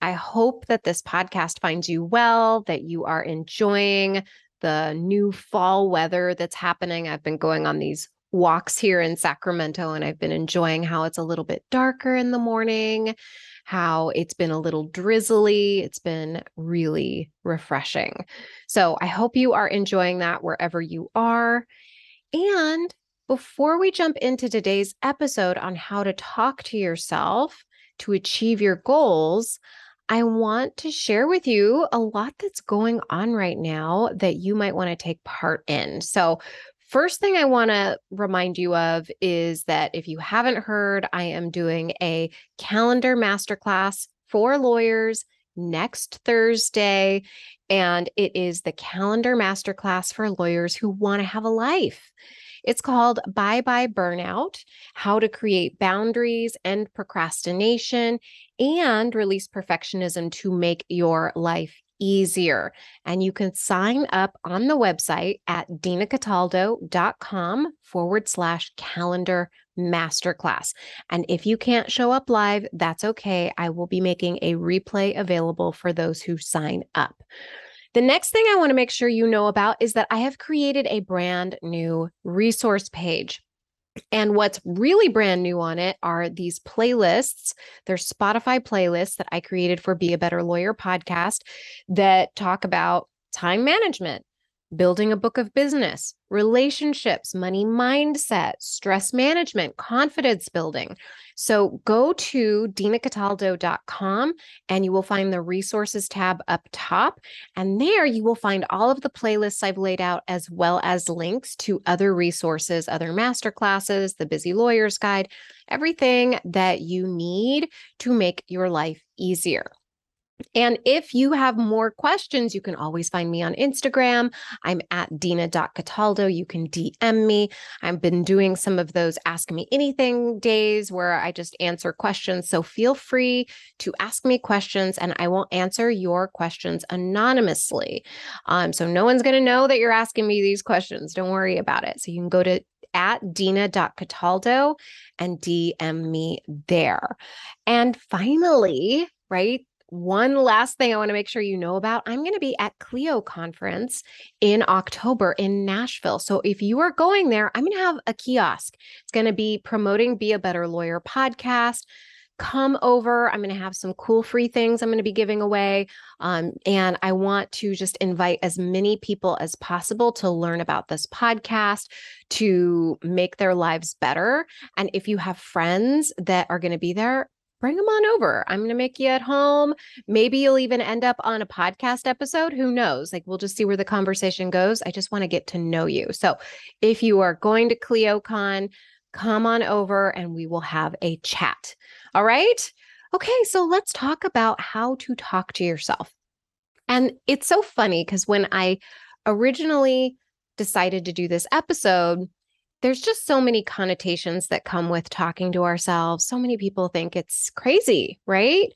I hope that this podcast finds you well, that you are enjoying the new fall weather that's happening. I've been going on these walks here in Sacramento and I've been enjoying how it's a little bit darker in the morning, how it's been a little drizzly. It's been really refreshing. So I hope you are enjoying that wherever you are. And before we jump into today's episode on how to talk to yourself to achieve your goals, I want to share with you a lot that's going on right now that you might want to take part in. So, first thing I want to remind you of is that if you haven't heard, I am doing a calendar masterclass for lawyers next Thursday. And it is the calendar masterclass for lawyers who want to have a life. It's called Bye Bye Burnout How to Create Boundaries and Procrastination and Release Perfectionism to Make Your Life easier. And you can sign up on the website at dinacataldo.com forward slash calendar masterclass. And if you can't show up live, that's okay. I will be making a replay available for those who sign up. The next thing I want to make sure you know about is that I have created a brand new resource page. And what's really brand new on it are these playlists. They're Spotify playlists that I created for Be a Better Lawyer podcast that talk about time management, building a book of business, relationships, money mindset, stress management, confidence building. So go to dinacataldo.com and you will find the resources tab up top. And there you will find all of the playlists I've laid out, as well as links to other resources, other masterclasses, the Busy Lawyers Guide, everything that you need to make your life easier. And if you have more questions, you can always find me on Instagram. I'm at dina.cataldo. You can DM me. I've been doing some of those Ask Me Anything days where I just answer questions. So feel free to ask me questions and I will answer your questions anonymously. Um, so no one's going to know that you're asking me these questions. Don't worry about it. So you can go to at dina.cataldo and DM me there. And finally, right? One last thing I want to make sure you know about I'm going to be at Clio Conference in October in Nashville. So if you are going there, I'm going to have a kiosk. It's going to be promoting Be a Better Lawyer podcast. Come over. I'm going to have some cool free things I'm going to be giving away. Um, and I want to just invite as many people as possible to learn about this podcast, to make their lives better. And if you have friends that are going to be there, bring them on over. I'm going to make you at home. Maybe you'll even end up on a podcast episode. Who knows? Like, we'll just see where the conversation goes. I just want to get to know you. So, if you are going to ClioCon, come on over and we will have a chat. All right. Okay. So, let's talk about how to talk to yourself. And it's so funny because when I originally decided to do this episode, there's just so many connotations that come with talking to ourselves. So many people think it's crazy, right?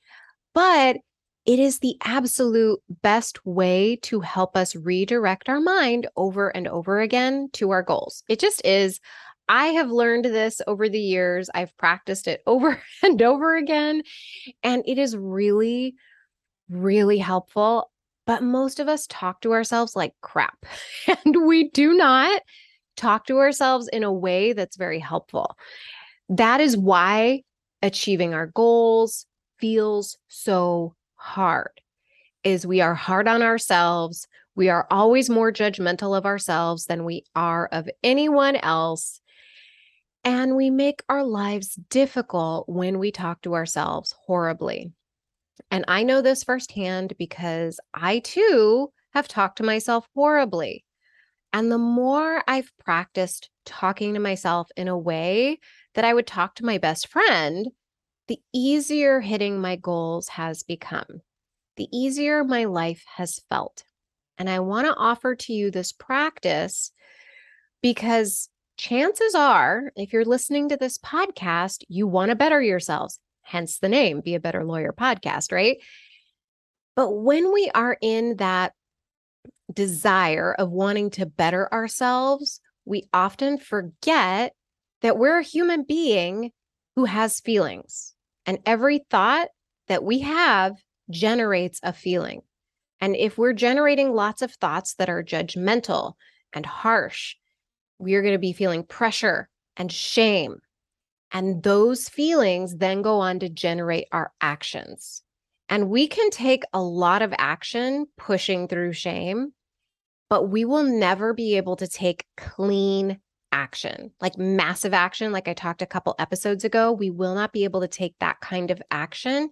But it is the absolute best way to help us redirect our mind over and over again to our goals. It just is. I have learned this over the years. I've practiced it over and over again. And it is really, really helpful. But most of us talk to ourselves like crap, and we do not talk to ourselves in a way that's very helpful. That is why achieving our goals feels so hard. Is we are hard on ourselves. We are always more judgmental of ourselves than we are of anyone else. And we make our lives difficult when we talk to ourselves horribly. And I know this firsthand because I too have talked to myself horribly. And the more I've practiced talking to myself in a way that I would talk to my best friend, the easier hitting my goals has become, the easier my life has felt. And I want to offer to you this practice because chances are, if you're listening to this podcast, you want to better yourselves, hence the name, Be a Better Lawyer podcast, right? But when we are in that desire of wanting to better ourselves, we often forget that we're a human being who has feelings. And every thought that we have generates a feeling. And if we're generating lots of thoughts that are judgmental and harsh, we are going to be feeling pressure and shame. And those feelings then go on to generate our actions. And we can take a lot of action pushing through shame, but we will never be able to take clean action, like massive action, like I talked a couple episodes ago. We will not be able to take that kind of action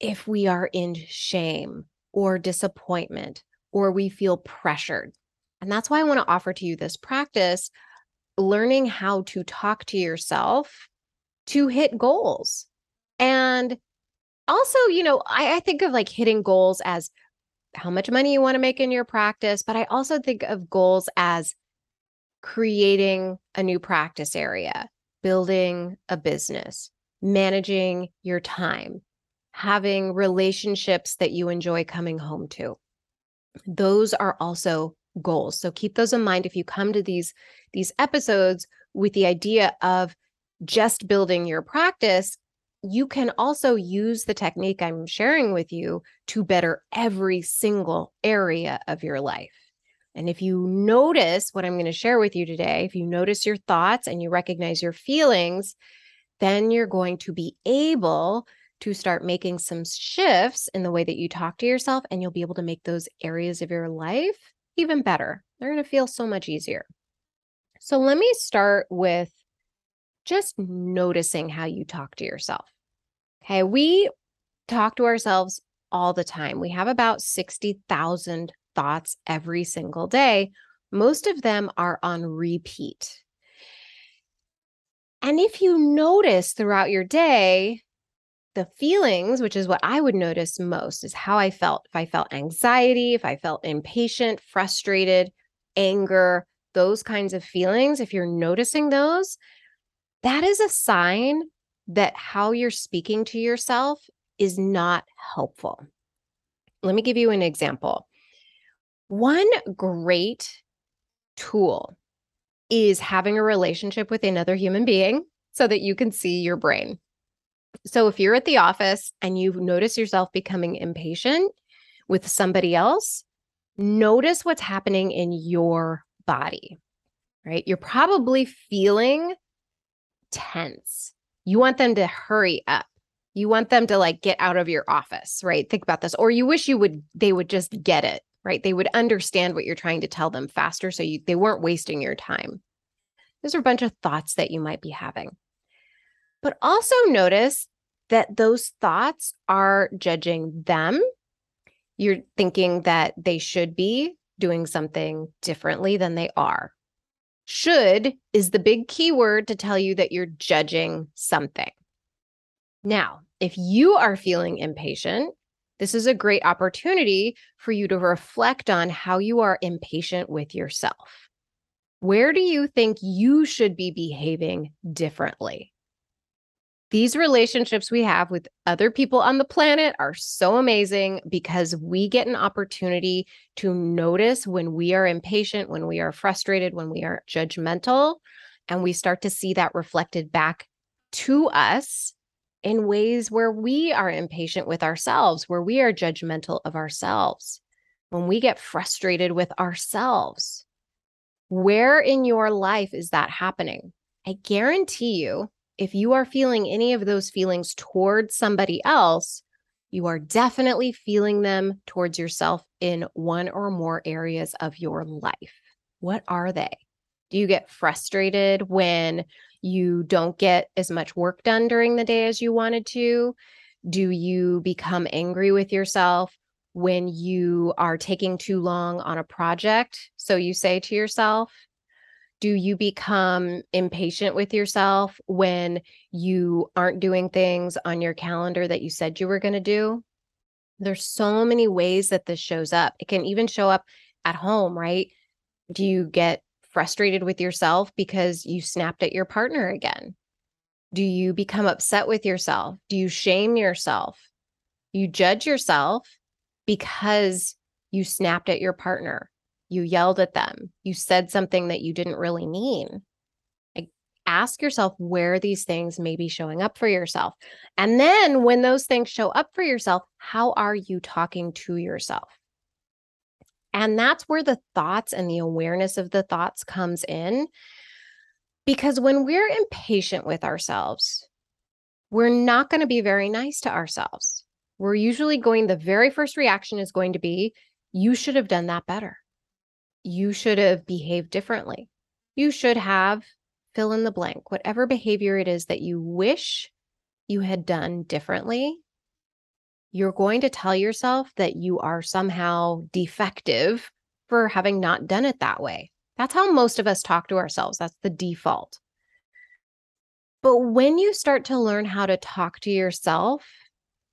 if we are in shame or disappointment or we feel pressured. And that's why I want to offer to you this practice learning how to talk to yourself to hit goals. And also, you know, I, I think of like hitting goals as how much money you want to make in your practice, but I also think of goals as creating a new practice area, building a business, managing your time, having relationships that you enjoy coming home to. Those are also goals. So keep those in mind if you come to these these episodes with the idea of just building your practice, you can also use the technique I'm sharing with you to better every single area of your life. And if you notice what I'm going to share with you today, if you notice your thoughts and you recognize your feelings, then you're going to be able to start making some shifts in the way that you talk to yourself, and you'll be able to make those areas of your life even better. They're going to feel so much easier. So, let me start with just noticing how you talk to yourself. Okay. We talk to ourselves all the time. We have about 60,000 thoughts every single day. Most of them are on repeat. And if you notice throughout your day, the feelings, which is what I would notice most, is how I felt. If I felt anxiety, if I felt impatient, frustrated, anger, those kinds of feelings, if you're noticing those, that is a sign that how you're speaking to yourself is not helpful. Let me give you an example. One great tool is having a relationship with another human being so that you can see your brain. So if you're at the office and you notice yourself becoming impatient with somebody else, notice what's happening in your body, right? You're probably feeling tense. You want them to hurry up. You want them to like get out of your office, right? Think about this. Or you wish you would they would just get it, right? They would understand what you're trying to tell them faster so you they weren't wasting your time. Those are a bunch of thoughts that you might be having. But also notice that those thoughts are judging them. You're thinking that they should be doing something differently than they are. Should is the big keyword to tell you that you're judging something. Now, if you are feeling impatient, this is a great opportunity for you to reflect on how you are impatient with yourself. Where do you think you should be behaving differently? These relationships we have with other people on the planet are so amazing because we get an opportunity to notice when we are impatient, when we are frustrated, when we are judgmental, and we start to see that reflected back to us in ways where we are impatient with ourselves, where we are judgmental of ourselves, when we get frustrated with ourselves. Where in your life is that happening? I guarantee you if you are feeling any of those feelings towards somebody else, you are definitely feeling them towards yourself in one or more areas of your life. What are they? Do you get frustrated when you don't get as much work done during the day as you wanted to? Do you become angry with yourself when you are taking too long on a project? So you say to yourself, Do you become impatient with yourself when you aren't doing things on your calendar that you said you were going to do? There's so many ways that this shows up. It can even show up at home, right? Do you get frustrated with yourself because you snapped at your partner again? Do you become upset with yourself? Do you shame yourself? You judge yourself because you snapped at your partner, you yelled at them, you said something that you didn't really mean. Like, ask yourself where these things may be showing up for yourself. And then when those things show up for yourself, how are you talking to yourself? And that's where the thoughts and the awareness of the thoughts comes in. Because when we're impatient with ourselves, we're not going to be very nice to ourselves. We're usually going, the very first reaction is going to be, you should have done that better. You should have behaved differently. You should have fill in the blank, whatever behavior it is that you wish you had done differently. You're going to tell yourself that you are somehow defective for having not done it that way. That's how most of us talk to ourselves. That's the default. But when you start to learn how to talk to yourself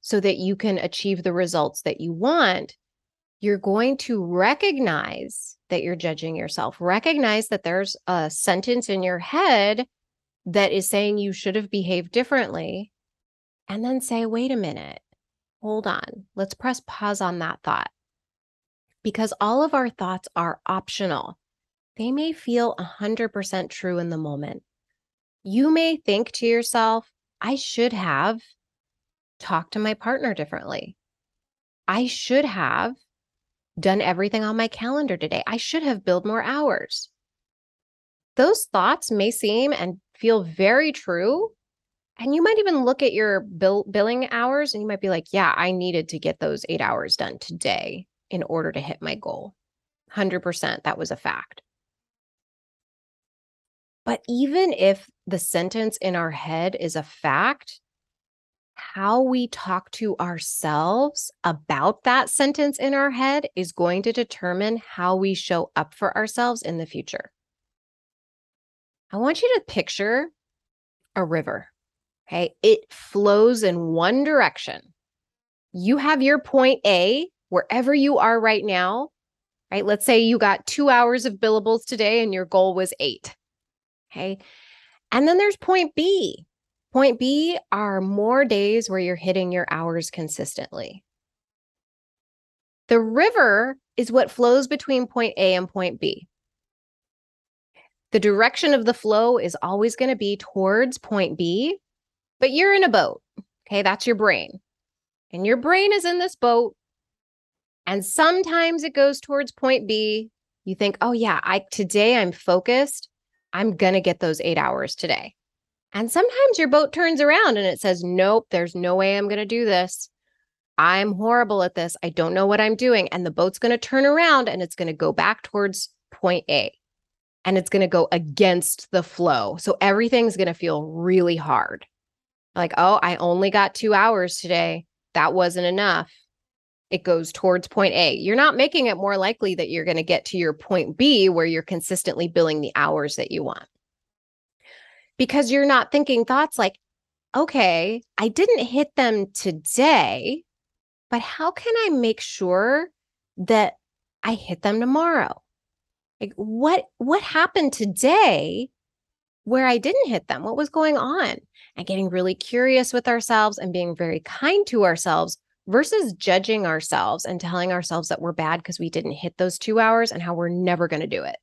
so that you can achieve the results that you want, you're going to recognize that you're judging yourself. Recognize that there's a sentence in your head that is saying you should have behaved differently. And then say, wait a minute, hold on. Let's press pause on that thought. Because all of our thoughts are optional. They may feel 100% true in the moment. You may think to yourself, I should have talked to my partner differently. I should have done everything on my calendar today. I should have billed more hours. Those thoughts may seem and feel very true. And you might even look at your bill, billing hours and you might be like, yeah, I needed to get those eight hours done today in order to hit my goal. 100%. That was a fact. But even if the sentence in our head is a fact, how we talk to ourselves about that sentence in our head is going to determine how we show up for ourselves in the future. I want you to picture a river. Okay. It flows in one direction. You have your point A, wherever you are right now, right? Let's say you got two hours of billables today and your goal was eight. Okay. And then there's point B, Point B are more days where you're hitting your hours consistently. The river is what flows between point A and point B. The direction of the flow is always going to be towards point B, but you're in a boat. Okay, that's your brain. And your brain is in this boat. And sometimes it goes towards point B. You think, oh, yeah, I today I'm focused. I'm going to get those eight hours today. And sometimes your boat turns around and it says, Nope, there's no way I'm going to do this. I'm horrible at this. I don't know what I'm doing. And the boat's going to turn around and it's going to go back towards point A and it's going to go against the flow. So everything's going to feel really hard. Like, oh, I only got two hours today. That wasn't enough. It goes towards point A. You're not making it more likely that you're going to get to your point B where you're consistently billing the hours that you want because you're not thinking thoughts like, okay, I didn't hit them today, but how can I make sure that I hit them tomorrow? Like what what happened today where I didn't hit them? What was going on? And getting really curious with ourselves and being very kind to ourselves versus judging ourselves and telling ourselves that we're bad because we didn't hit those 2 hours and how we're never going to do it.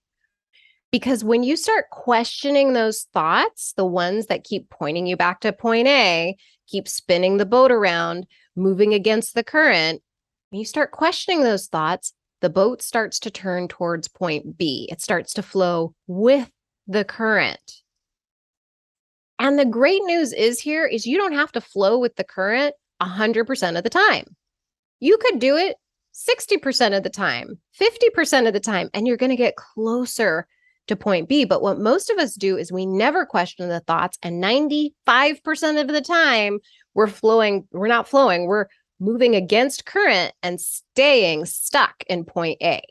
Because when you start questioning those thoughts, the ones that keep pointing you back to point A, keep spinning the boat around, moving against the current, when you start questioning those thoughts, the boat starts to turn towards point B. It starts to flow with the current. And the great news is here is you don't have to flow with the current 100% of the time. You could do it 60% of the time, 50% of the time, and you're going to get closer to point B. But what most of us do is we never question the thoughts. And 95% of the time, we're flowing, we're not flowing, we're moving against current and staying stuck in point A.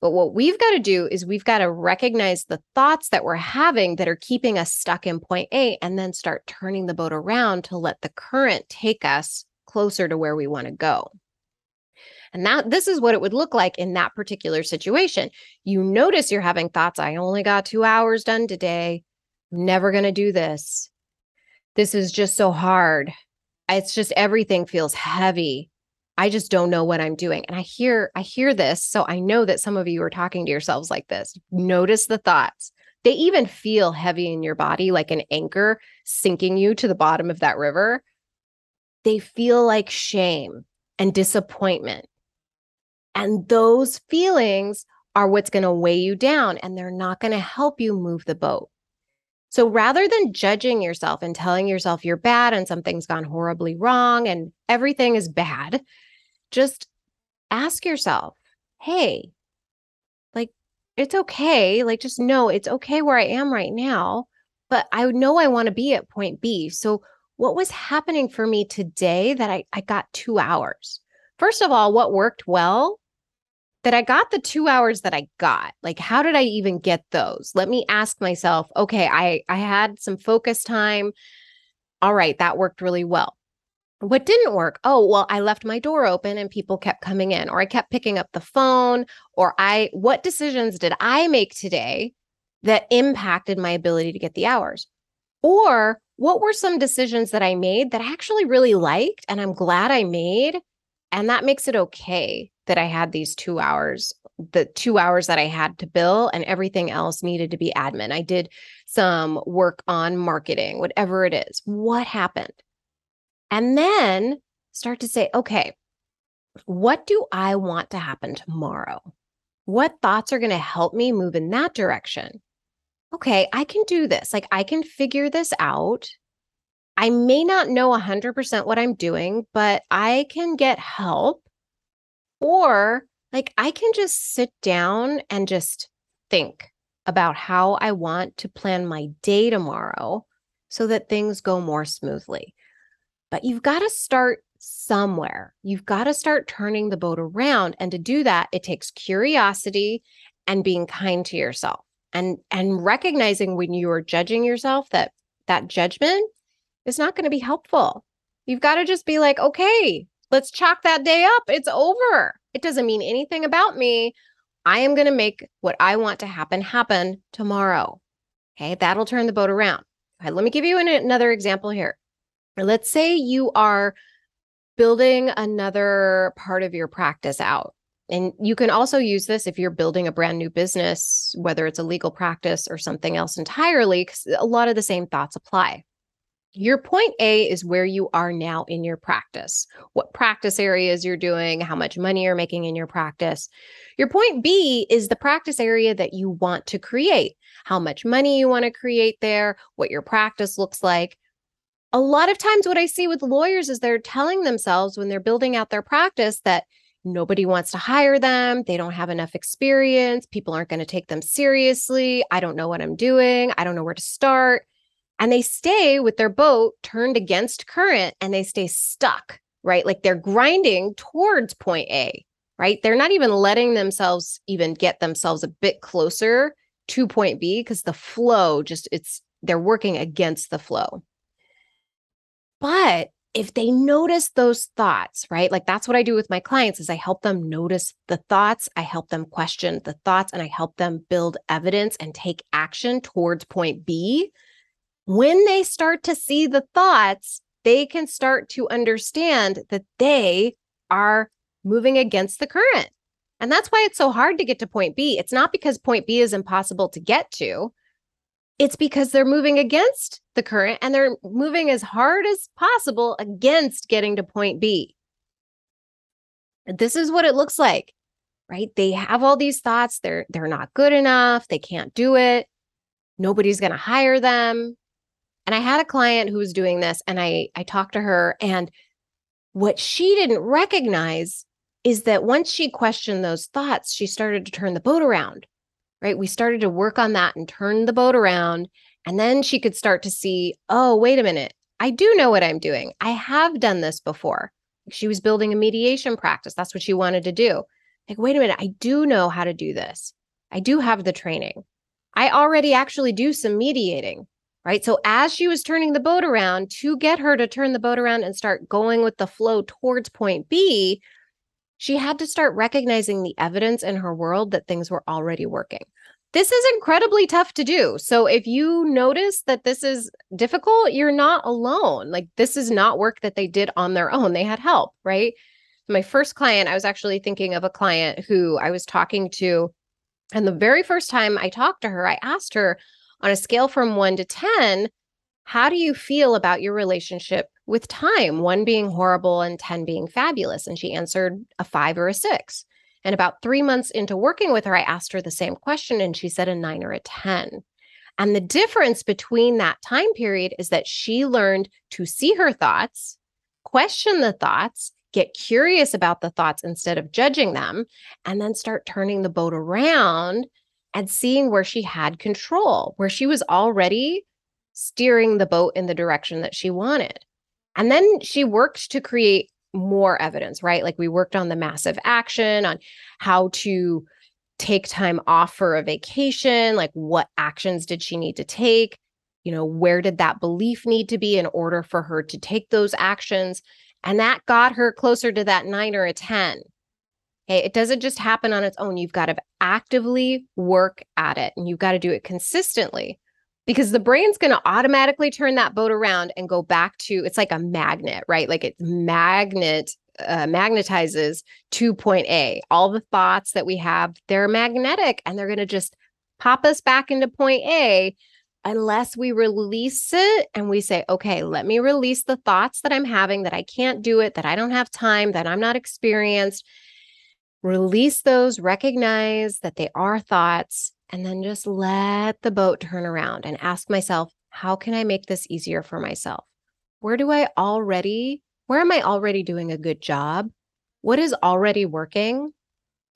But what we've got to do is we've got to recognize the thoughts that we're having that are keeping us stuck in point A and then start turning the boat around to let the current take us closer to where we want to go. And that this is what it would look like in that particular situation. You notice you're having thoughts, I only got 2 hours done today. I'm never going to do this. This is just so hard. It's just everything feels heavy. I just don't know what I'm doing. And I hear I hear this, so I know that some of you are talking to yourselves like this. Notice the thoughts. They even feel heavy in your body like an anchor sinking you to the bottom of that river. They feel like shame and disappointment. And those feelings are what's going to weigh you down and they're not going to help you move the boat. So rather than judging yourself and telling yourself you're bad and something's gone horribly wrong and everything is bad, just ask yourself, hey, like it's okay. Like just know it's okay where I am right now, but I know I want to be at point B. So what was happening for me today that I, I got two hours? First of all, what worked well that I got the two hours that I got. Like, how did I even get those? Let me ask myself, okay, I, I had some focus time. All right, that worked really well. What didn't work? Oh, well, I left my door open and people kept coming in, or I kept picking up the phone, or I, what decisions did I make today that impacted my ability to get the hours? Or what were some decisions that I made that I actually really liked and I'm glad I made? And that makes it okay that I had these two hours, the two hours that I had to bill, and everything else needed to be admin. I did some work on marketing, whatever it is. What happened? And then start to say, okay, what do I want to happen tomorrow? What thoughts are going to help me move in that direction? Okay, I can do this. Like, I can figure this out. I may not know 100% what I'm doing, but I can get help. Or, like, I can just sit down and just think about how I want to plan my day tomorrow so that things go more smoothly. But you've got to start somewhere. You've got to start turning the boat around. And to do that, it takes curiosity and being kind to yourself and and recognizing when you are judging yourself that that judgment is not going to be helpful. You've got to just be like, okay, let's chalk that day up. It's over. It doesn't mean anything about me. I am going to make what I want to happen happen tomorrow. Okay, that'll turn the boat around. Let me give you an, another example here. Let's say you are building another part of your practice out. And you can also use this if you're building a brand new business, whether it's a legal practice or something else entirely, because a lot of the same thoughts apply. Your point A is where you are now in your practice, what practice areas you're doing, how much money you're making in your practice. Your point B is the practice area that you want to create, how much money you want to create there, what your practice looks like a lot of times what I see with lawyers is they're telling themselves when they're building out their practice that nobody wants to hire them, they don't have enough experience, people aren't going to take them seriously, I don't know what I'm doing, I don't know where to start. And they stay with their boat turned against current and they stay stuck, right? Like they're grinding towards point A, right? They're not even letting themselves even get themselves a bit closer to point B because the flow just it's they're working against the flow. But if they notice those thoughts, right? Like that's what I do with my clients is I help them notice the thoughts, I help them question the thoughts and I help them build evidence and take action towards point B. When they start to see the thoughts, they can start to understand that they are moving against the current. And that's why it's so hard to get to point B. It's not because point B is impossible to get to. It's because they're moving against the current and they're moving as hard as possible against getting to point B. This is what it looks like, right? They have all these thoughts, they're they're not good enough, they can't do it. Nobody's going to hire them. And I had a client who was doing this and I I talked to her and what she didn't recognize is that once she questioned those thoughts, she started to turn the boat around right? We started to work on that and turn the boat around. And then she could start to see, oh, wait a minute. I do know what I'm doing. I have done this before. She was building a mediation practice. That's what she wanted to do. like, wait a minute, I do know how to do this. I do have the training. I already actually do some mediating, right? So as she was turning the boat around to get her to turn the boat around and start going with the flow towards point B, she had to start recognizing the evidence in her world that things were already working. This is incredibly tough to do. So if you notice that this is difficult, you're not alone. Like this is not work that they did on their own. They had help, right? My first client, I was actually thinking of a client who I was talking to and the very first time I talked to her, I asked her on a scale from 1 to 10, how do you feel about your relationship with time, one being horrible and 10 being fabulous? And she answered a five or a six. And about three months into working with her, I asked her the same question and she said a nine or a 10. And the difference between that time period is that she learned to see her thoughts, question the thoughts, get curious about the thoughts instead of judging them, and then start turning the boat around and seeing where she had control, where she was already steering the boat in the direction that she wanted. And then she worked to create more evidence, right? Like we worked on the massive action, on how to take time off for a vacation, like what actions did she need to take? You know, where did that belief need to be in order for her to take those actions? And that got her closer to that nine or a 10. Okay. It doesn't just happen on its own. You've got to actively work at it and you've got to do it consistently because the brain's going to automatically turn that boat around and go back to it's like a magnet, right? Like it's magnet uh, magnetizes to point A. All the thoughts that we have, they're magnetic and they're going to just pop us back into point A unless we release it and we say, okay, let me release the thoughts that I'm having that I can't do it, that I don't have time, that I'm not experienced. Release those, recognize that they are thoughts, and then just let the boat turn around and ask myself, how can I make this easier for myself? Where do I already, where am I already doing a good job? What is already working?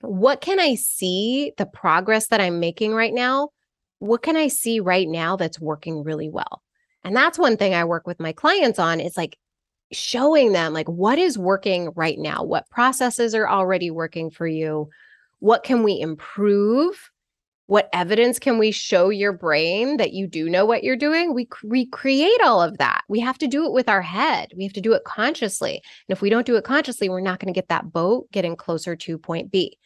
What can I see the progress that I'm making right now what can I see right now that's working really well? And that's one thing I work with my clients on is like showing them like what is working right now, what processes are already working for you, what can we improve? What evidence can we show your brain that you do know what you're doing? We recreate all of that. We have to do it with our head. We have to do it consciously. And if we don't do it consciously, we're not going to get that boat getting closer to point B.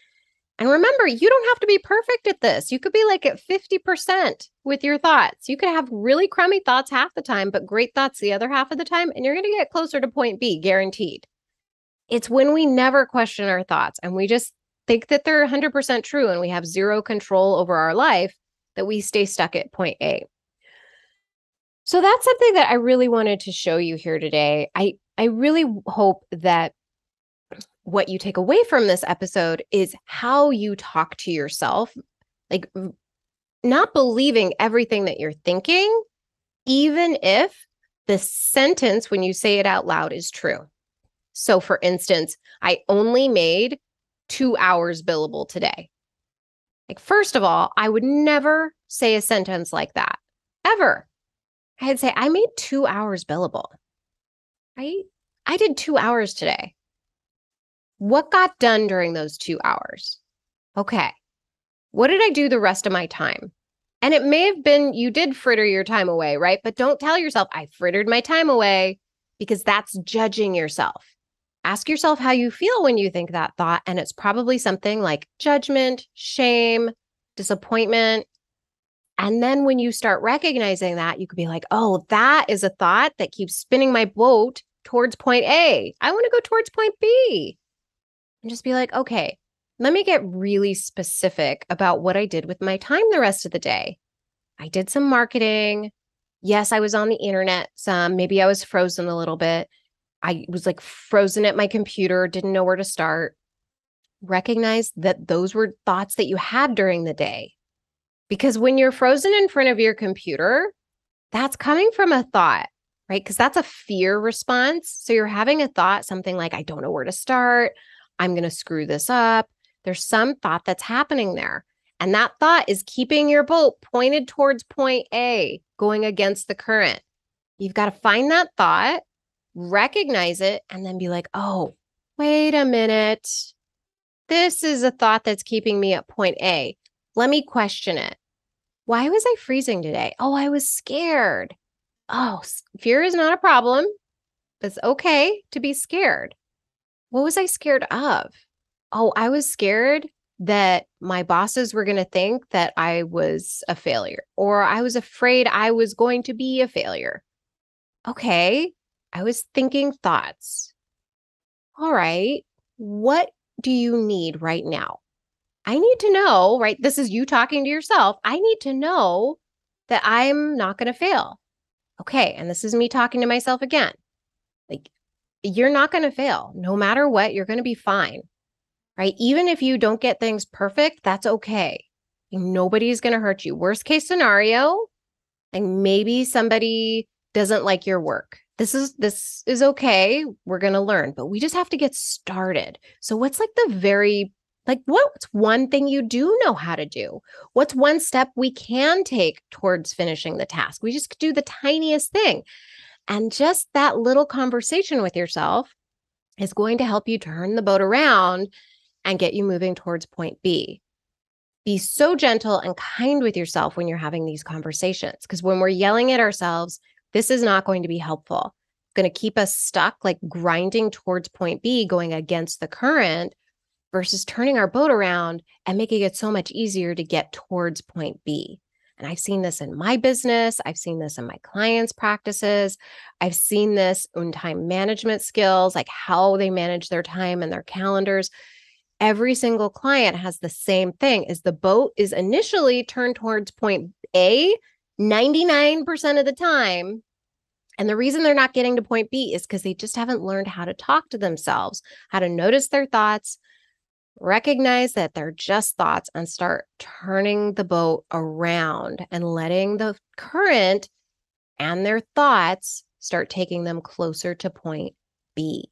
And remember, you don't have to be perfect at this. You could be like at 50% with your thoughts. You could have really crummy thoughts half the time, but great thoughts the other half of the time, and you're going to get closer to point B, guaranteed. It's when we never question our thoughts and we just think that they're 100% true and we have zero control over our life that we stay stuck at point A. So that's something that I really wanted to show you here today. I I really hope that what you take away from this episode is how you talk to yourself, like not believing everything that you're thinking, even if the sentence when you say it out loud is true. So, for instance, I only made two hours billable today. Like, first of all, I would never say a sentence like that ever. I'd say, I made two hours billable. I I did two hours today. What got done during those two hours? Okay. What did I do the rest of my time? And it may have been you did fritter your time away, right? But don't tell yourself, I frittered my time away because that's judging yourself. Ask yourself how you feel when you think that thought. And it's probably something like judgment, shame, disappointment. And then when you start recognizing that, you could be like, oh, that is a thought that keeps spinning my boat towards point A. I want to go towards point B and just be like, okay, let me get really specific about what I did with my time the rest of the day. I did some marketing. Yes, I was on the internet some. Maybe I was frozen a little bit. I was like frozen at my computer, didn't know where to start. Recognize that those were thoughts that you had during the day. Because when you're frozen in front of your computer, that's coming from a thought, right? Because that's a fear response. So you're having a thought, something like, I don't know where to start. I'm going to screw this up. There's some thought that's happening there. And that thought is keeping your boat pointed towards point A, going against the current. You've got to find that thought, recognize it, and then be like, oh, wait a minute. this is a thought that's keeping me at point A. Let me question it. Why was I freezing today? Oh, I was scared. Oh, fear is not a problem. It's okay to be scared. What was I scared of? Oh, I was scared that my bosses were going to think that I was a failure, or I was afraid I was going to be a failure. Okay, I was thinking thoughts. All right, what do you need right now? I need to know, right? This is you talking to yourself. I need to know that I'm not going to fail. Okay. And this is me talking to myself again. Like, you're not going to fail. No matter what, you're going to be fine, right? Even if you don't get things perfect, that's okay. Nobody's going to hurt you. Worst case scenario, and maybe somebody doesn't like your work. This is this is okay. We're going to learn, but we just have to get started. So what's like the very like what's one thing you do know how to do? What's one step we can take towards finishing the task? We just do the tiniest thing. And just that little conversation with yourself is going to help you turn the boat around and get you moving towards point B. Be so gentle and kind with yourself when you're having these conversations. Because when we're yelling at ourselves, this is not going to be helpful. It's going to keep us stuck, like grinding towards point B, going against the current versus turning our boat around and making it so much easier to get towards point B. And I've seen this in my business. I've seen this in my clients' practices. I've seen this in time management skills, like how they manage their time and their calendars. Every single client has the same thing is the boat is initially turned towards point A 99% of the time. And the reason they're not getting to point B is because they just haven't learned how to talk to themselves, how to notice their thoughts, recognize that they're just thoughts, and start turning the boat around and letting the current and their thoughts start taking them closer to point B.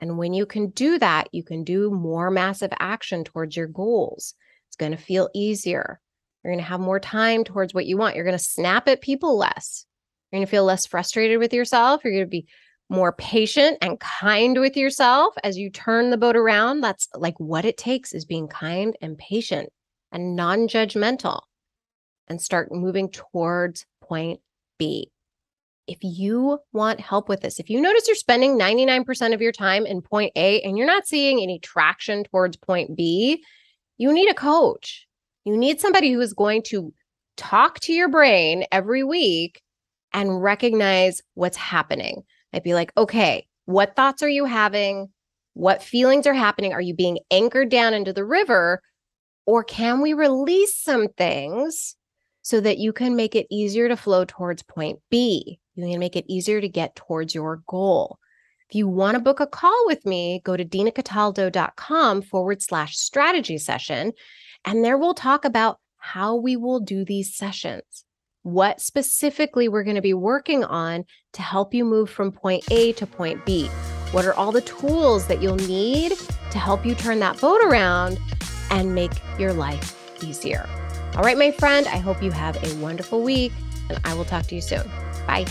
And when you can do that, you can do more massive action towards your goals. It's going to feel easier. You're going to have more time towards what you want. You're going to snap at people less. You're going to feel less frustrated with yourself. You're going to be more patient and kind with yourself as you turn the boat around. That's like what it takes is being kind and patient and non judgmental and start moving towards point B. If you want help with this, if you notice you're spending 99% of your time in point A and you're not seeing any traction towards point B, you need a coach. You need somebody who is going to talk to your brain every week and recognize what's happening. I'd be like, okay, what thoughts are you having? What feelings are happening? Are you being anchored down into the river? Or can we release some things so that you can make it easier to flow towards point B? You can make it easier to get towards your goal. If you want to book a call with me, go to dinacataldo.com forward slash strategy session and there we'll talk about how we will do these sessions, what specifically we're going to be working on to help you move from point A to point B. What are all the tools that you'll need to help you turn that boat around and make your life easier? All right, my friend, I hope you have a wonderful week and I will talk to you soon. Bye.